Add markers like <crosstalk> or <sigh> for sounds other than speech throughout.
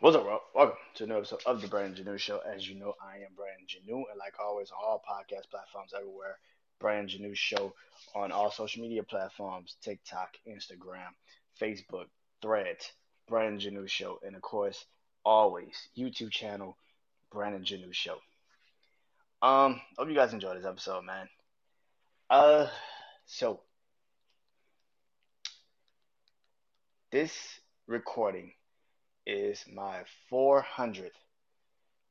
What's up, bro? Welcome to another episode of the Brandon Janeau Show. As you know, I am Brandon Janeau, and like always, on all podcast platforms everywhere, Brandon Janeau Show on all social media platforms TikTok, Instagram, Facebook, Threads, Brandon Janeau Show, and of course, always YouTube channel, Brandon Janeau Show. Um, hope you guys enjoyed this episode, man. Uh, so this recording is my 400th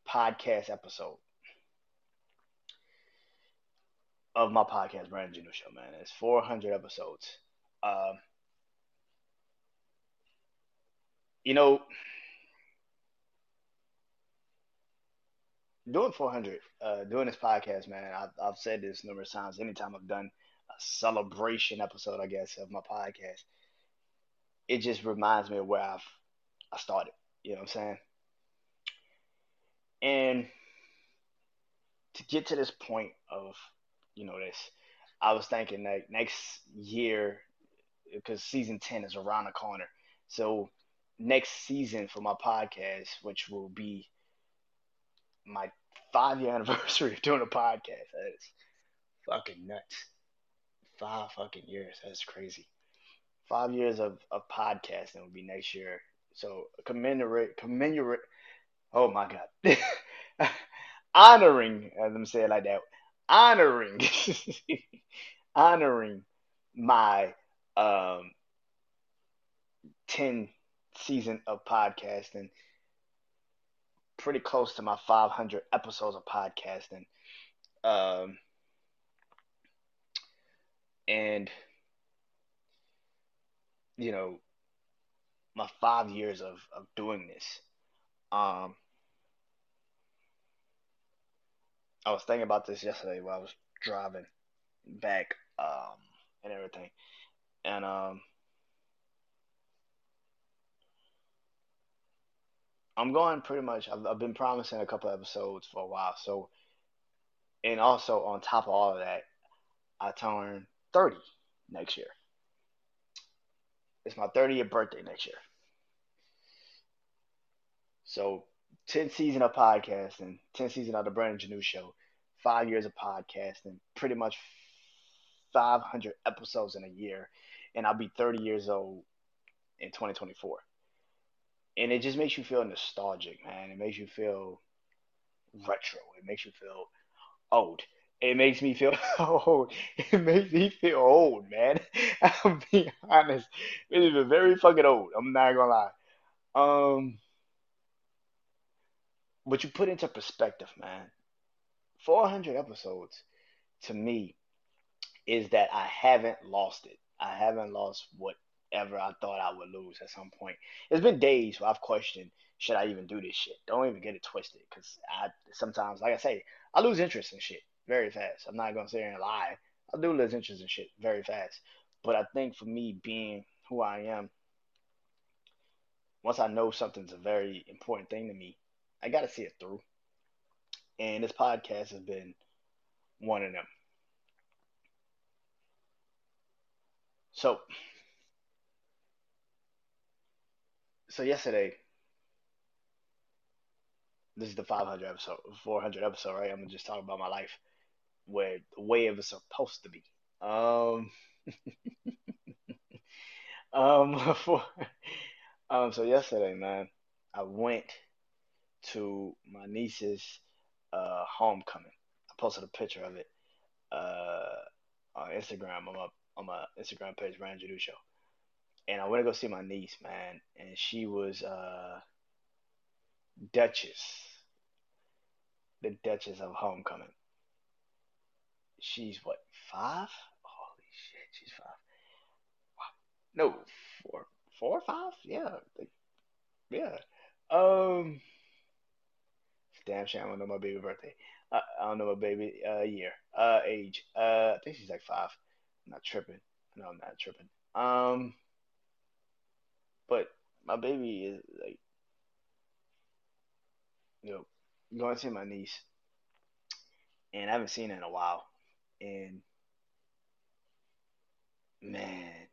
podcast episode of my podcast, Brandon Janeau Show, man. It's 400 episodes. Um, you know, doing 400, uh, doing this podcast, man, I've, I've said this numerous times. Anytime I've done a celebration episode, I guess, of my podcast, it just reminds me of where I've I started. You know what I'm saying? And to get to this point of, you know, this, I was thinking like next year, because season 10 is around the corner. So next season for my podcast, which will be my five year <laughs> anniversary of doing a podcast. That is fucking nuts. Five fucking years. That's crazy. Five years of, of podcasting will be next year. So commemorate, commemorate. Oh my God, <laughs> honoring. Let me say it like that. Honoring, <laughs> honoring my um ten season of podcasting. Pretty close to my 500 episodes of podcasting. Um, and you know my five years of, of doing this. Um, I was thinking about this yesterday while I was driving back um, and everything, and um, I'm going pretty much. I've, I've been promising a couple episodes for a while. So, and also on top of all of that, I turn 30 next year. It's my 30th birthday next year. So 10 season of podcasting, 10 season of the Brandon Janeau Show, five years of podcasting, pretty much 500 episodes in a year, and I'll be 30 years old in 2024. And it just makes you feel nostalgic, man. It makes you feel retro. It makes you feel old. It makes me feel <laughs> old. It makes me feel old, man. <laughs> I'll be honest. It is very fucking old. I'm not gonna lie. Um, but you put into perspective, man. 400 episodes to me is that I haven't lost it. I haven't lost whatever I thought I would lose at some point. There's been days where I've questioned, should I even do this shit? Don't even get it twisted, because I sometimes, like I say, I lose interest in shit very fast. I'm not gonna sit here and lie. I do lose interest in shit very fast. But I think for me being who I am, once I know something's a very important thing to me, I got to see it through. And this podcast has been one of them. So, so yesterday, this is the 500 episode, 400 episode, right? I'm gonna just talk about my life, where the way it was supposed to be. Um, <laughs> um, for, um, so yesterday, man, I went to my niece's uh, homecoming. I posted a picture of it uh, on Instagram on my on my Instagram page, Brandon Janeau Show. And I went to go see my niece, man, and she was uh, Duchess, the Duchess of Homecoming. She's what five? Holy shit, she's five. Wow. No, four, four or five? Yeah, yeah. Um, Damn shame I don't know my baby birthday. I, I don't know my baby uh, year, uh, age. Uh, I think she's like five. I'm not tripping. No, I'm not tripping. Um, but my baby is like, you know, going to see my niece, and I haven't seen her in a while, and man,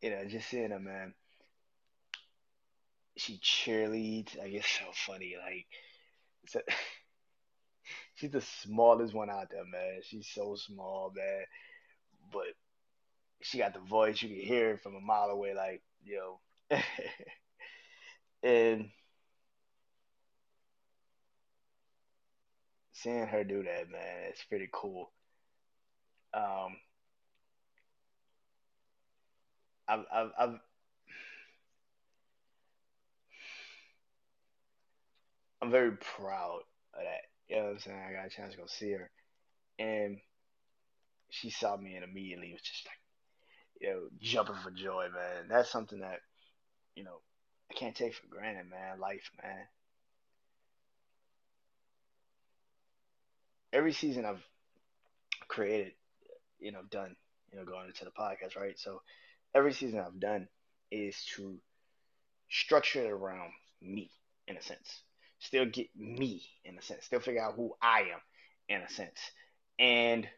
you know, just seeing her, man. she cheerleads. Like it's so funny. Like so, <laughs> she's the smallest one out there, man. She's so small, man. But she got the voice. You can hear it from a mile away. Like yo, <laughs> and seeing her do that, man, it's pretty cool. Um, I've, I've, I've I'm very proud of that. You know what I'm saying? I got a chance to go see her, and she saw me and immediately was just like, you know, jumping for joy, man. That's something that you know I can't take for granted, man. Life, man. Every season I've created, you know, done, you know, going into the podcast, right? So every season I've done is to structure it around me in a sense. Still get me in a sense. Still figure out who I am in a sense. And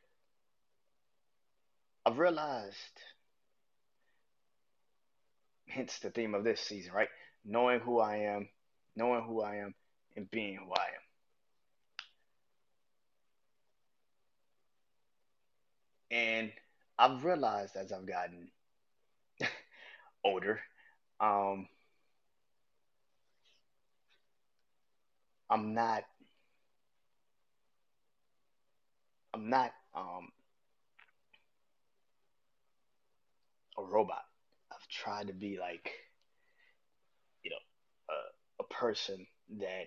I've realized, hence the theme of this season, right? Knowing who I am, knowing who I am, and being who I am. And I've realized as I've gotten <laughs> older, um, I'm not, I'm not um, a robot. I've tried to be like, you know, a, a person that,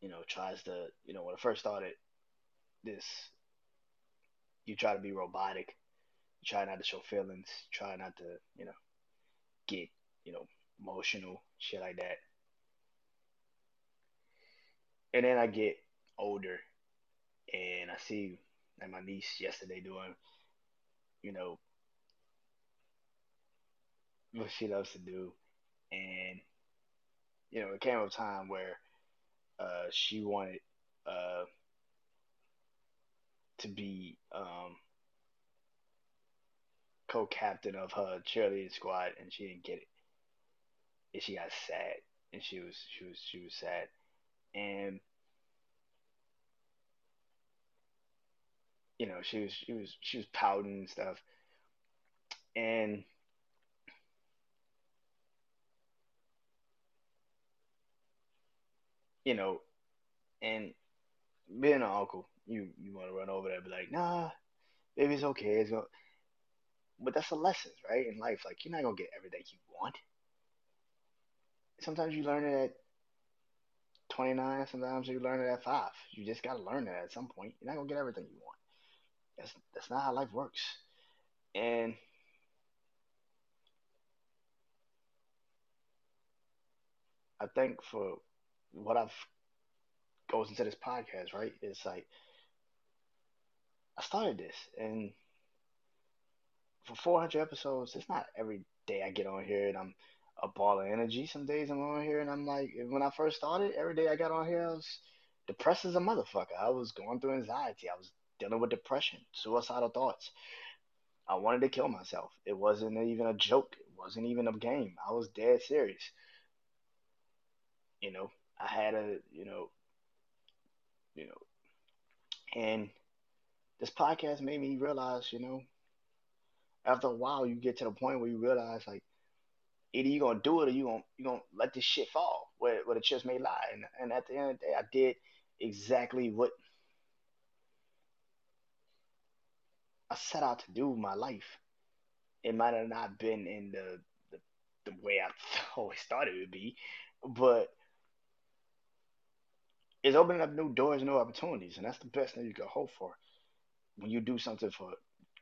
you know, tries to, you know, when I first started this, you try to be robotic. You try not to show feelings. Try not to, you know, get, you know, emotional, shit like that. And then I get older and I see like my niece yesterday doing, you know, what she loves to do. And, you know, it came a time where uh, she wanted uh, to be um, co-captain of her cheerleading squad, and she didn't get it, and she got sad, and she was she was she was sad, and you know she was she was she was pouting and stuff, and you know, and being an uncle, you you want to run over there and be like, nah, baby, it's okay, it's. But that's a lesson, right? In life, like you're not gonna get everything you want. Sometimes you learn it at 29. Sometimes you learn it at five. You just gotta learn it at some point. You're not gonna get everything you want. That's that's not how life works. And I think for what I've goes into this podcast, right? It's like I started this, and for 400 episodes, it's not every day I get on here and I'm a ball of energy. Some days I'm on here and I'm like, when I first started, every day I got on here, I was depressed as a motherfucker. I was going through anxiety. I was dealing with depression, suicidal thoughts. I wanted to kill myself. It wasn't even a joke. It wasn't even a game. I was dead serious. You know, I had a, you know, you know, and this podcast made me realize, you know, after a while, you get to the point where you realize, like, either you're gonna do it or you gonna you gonna let this shit fall where where the chips may lie. And and at the end of the day, I did exactly what I set out to do with my life. It might have not been in the the, the way I <laughs> always thought it would be, but it's opening up new doors, and new opportunities, and that's the best thing you can hope for when you do something for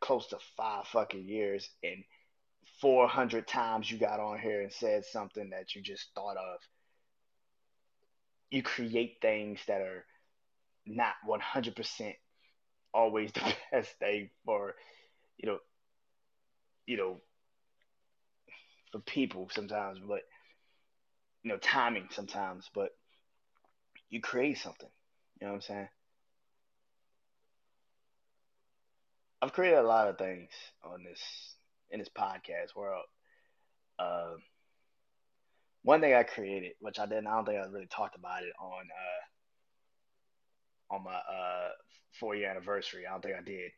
close to five fucking years and 400 times you got on here and said something that you just thought of. You create things that are not 100% always <laughs> the best thing for, you know, you know, for people sometimes, but you know, timing sometimes, but you create something. You know what I'm saying? I've created a lot of things on this in this podcast world. Uh, one thing I created, which I didn't, I don't think I really talked about it on uh, on my uh, four year anniversary. I don't think I did.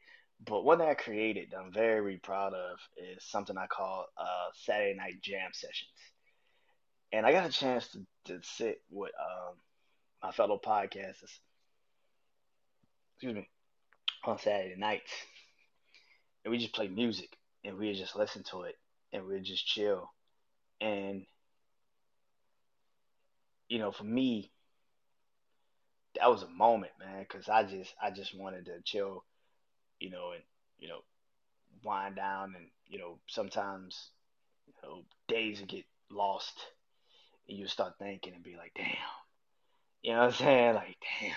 But one thing I created that I'm very proud of is something I call uh, Saturday Night Jam Sessions. And I got a chance to, to sit with um, my fellow podcasters, excuse me, on Saturday nights. And we just play music and we just listen to it and we just chill. And, you know, for me, that was a moment, man, because I just I just wanted to chill, you know, and you know, wind down, and you know, sometimes you know days would get lost, and you start thinking and be like, damn, you know what I'm saying? Like, damn,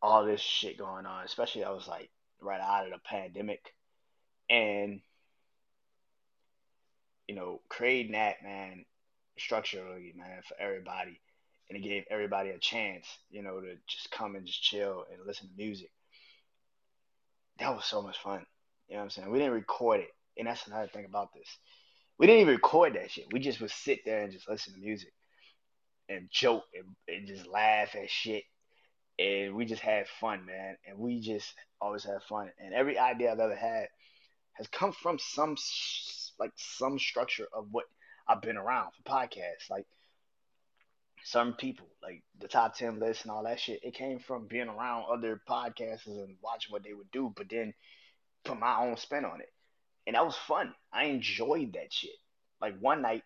all this shit going on. Especially I was like right out of the pandemic, and you know, creating that man structurally, man, for everybody and it gave everybody a chance, you know, to just come and just chill and listen to music. That was so much fun. You know what I'm saying? We didn't record it. And that's another thing about this. We didn't even record that shit. We just would sit there and just listen to music and joke and, and just laugh at shit. And we just had fun, man. And we just always had fun. And every idea I've ever had has come from some like some structure of what I've been around for podcasts. Like some people, like the top 10 list and all that shit, it came from being around other podcasters and watching what they would do, but then put my own spin on it. And that was fun. I enjoyed that shit. Like one night,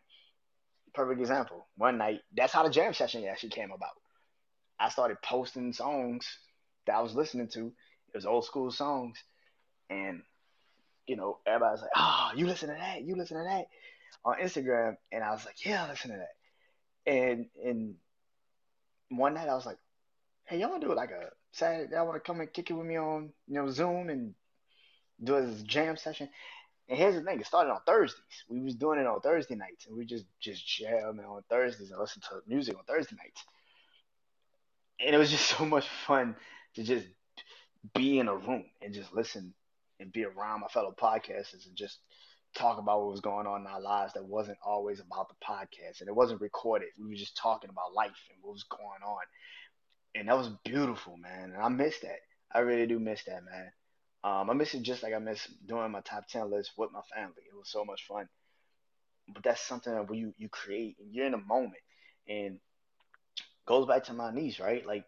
perfect example, one night, that's how the jam session actually came about. I started posting songs that I was listening to. It was old school songs. And, you know, everybody's like, oh, you listen to that, you listen to that on Instagram. And I was like, yeah, listen to that. And and one night I was like, hey, y'all wanna do it like a Saturday? Y'all wanna come and kick it with me on you know Zoom and do a jam session? And here's the thing: it started on Thursdays. We was doing it on Thursday nights, and we just just jam on Thursdays and listen to music on Thursday nights. And it was just <laughs> so much fun to just be in a room and just listen and be around my fellow podcasters and just talk about what was going on in our lives that wasn't always about the podcast and it wasn't recorded. We were just talking about life and what was going on. And that was beautiful, man. And I miss that. I really do miss that, man. Um, I miss it just like I miss doing my top 10 list with my family. It was so much fun. But that's something that you, you create and you're in a moment. And goes back to my niece, right? Like,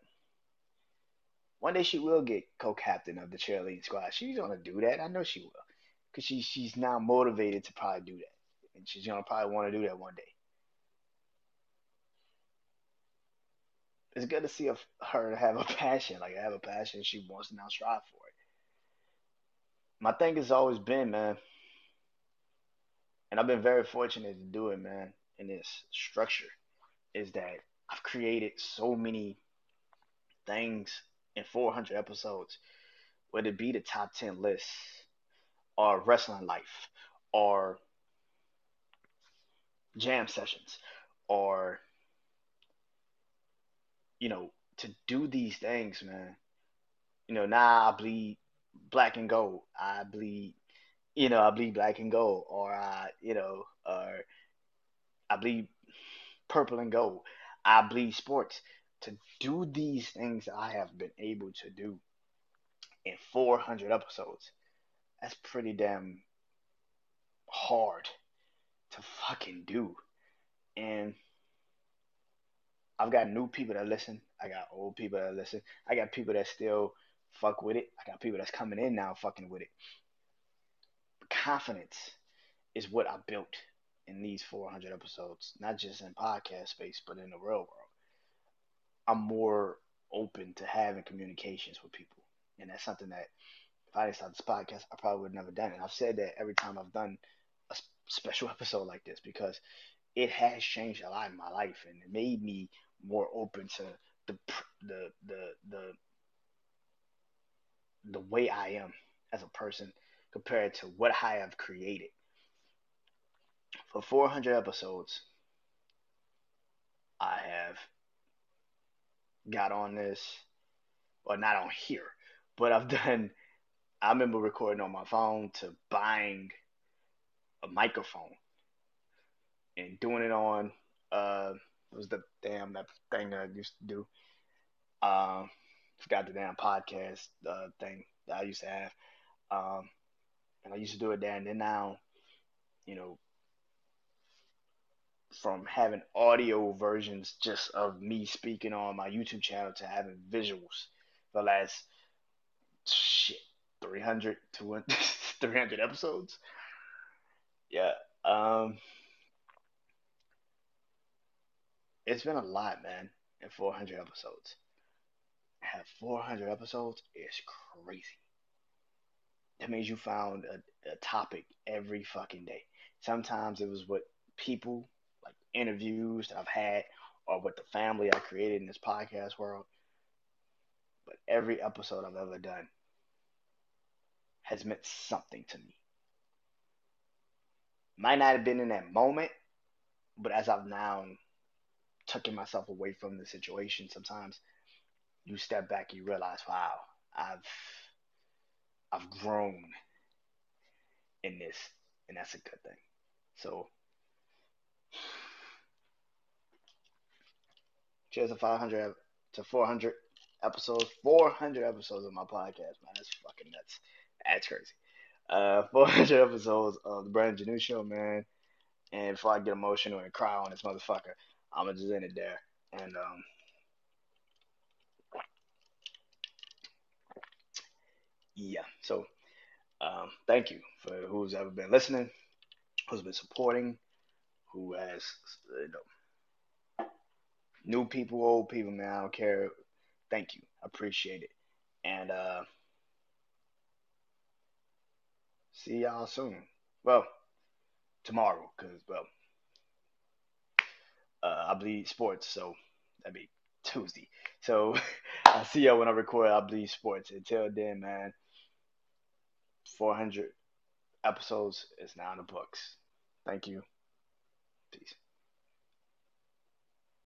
one day she will get co-captain of the cheerleading squad. She's gonna do that. I know she will because she she's now motivated to probably do that, and she's gonna probably want to do that one day. It's good to see her have a <laughs> passion, like I have a passion. She wants to now strive for it. My thing has always been, man, and I've been very fortunate to do it, man. In this structure, is that I've created so many things in 400 episodes, whether it be the top 10 lists or wrestling life or jam sessions or you know to do these things man. You know now i bleed black and gold. I bleed you know i bleed black and gold or i you know or i bleed purple and gold i bleed sports to do these things i have been able to do in 400 episodes that's pretty damn hard to fucking do. And I've got new people that listen. I got old people that listen. I got people that still fuck with it. I got people that's coming in now fucking with it. Confidence is what I built in these 400 episodes, not just in podcast space, but in the real world. I'm more open to having communications with people. And that's something that if I didn't start this podcast, I probably would have never done it. I've said that every time I've done a special <laughs> episode like this because it has changed a lot in my life and it made me more open to the the the the the way I am as a person compared to what I have created. For 400 episodes, I have got on this, well, not on here, but I've <laughs> done I remember recording on my phone to buying a microphone and doing it on uh it was the damn that thing that I used to do. Um, forgot the damn podcast uh, thing that I used to have. Um, and I used to do it there, and then now, you know, from having audio versions just of me speaking on my YouTube channel to having visuals the last shit 300 to <laughs> 300 episodes. Yeah. Um it's been a lot, man, in 400 episodes. I Have 400 episodes is crazy. That means you found a, a topic every fucking day. Sometimes it was what people interviews I've had or with the family I created in this podcast world. But every episode I've ever done has meant something to me. Might not have been in that moment, but as I've now taken myself away from the situation, sometimes you step back and you realize, wow, I've I've grown in this, and that's a good thing. So Cheers to 500 to 400 episodes. 400 episodes of my podcast, man. That's fucking nuts. That's crazy. Uh, <laughs> 400 episodes of the Brandon Janeau Show, man. And before I get emotional and cry on this motherfucker, I'm gonna just end it there. And um, yeah. So um, thank you for who's ever been listening, who's been supporting, who has you know new people, old people, man, I don't care. Thank you. I appreciate it. And uh see y'all soon. Well, tomorrow, cause well, uh, I bleed sports, so that'd be Tuesday. So <laughs> I'll see y'all when I record. I bleed sports. Until then, man, 400 episodes is now in the books. Thank you. Peace.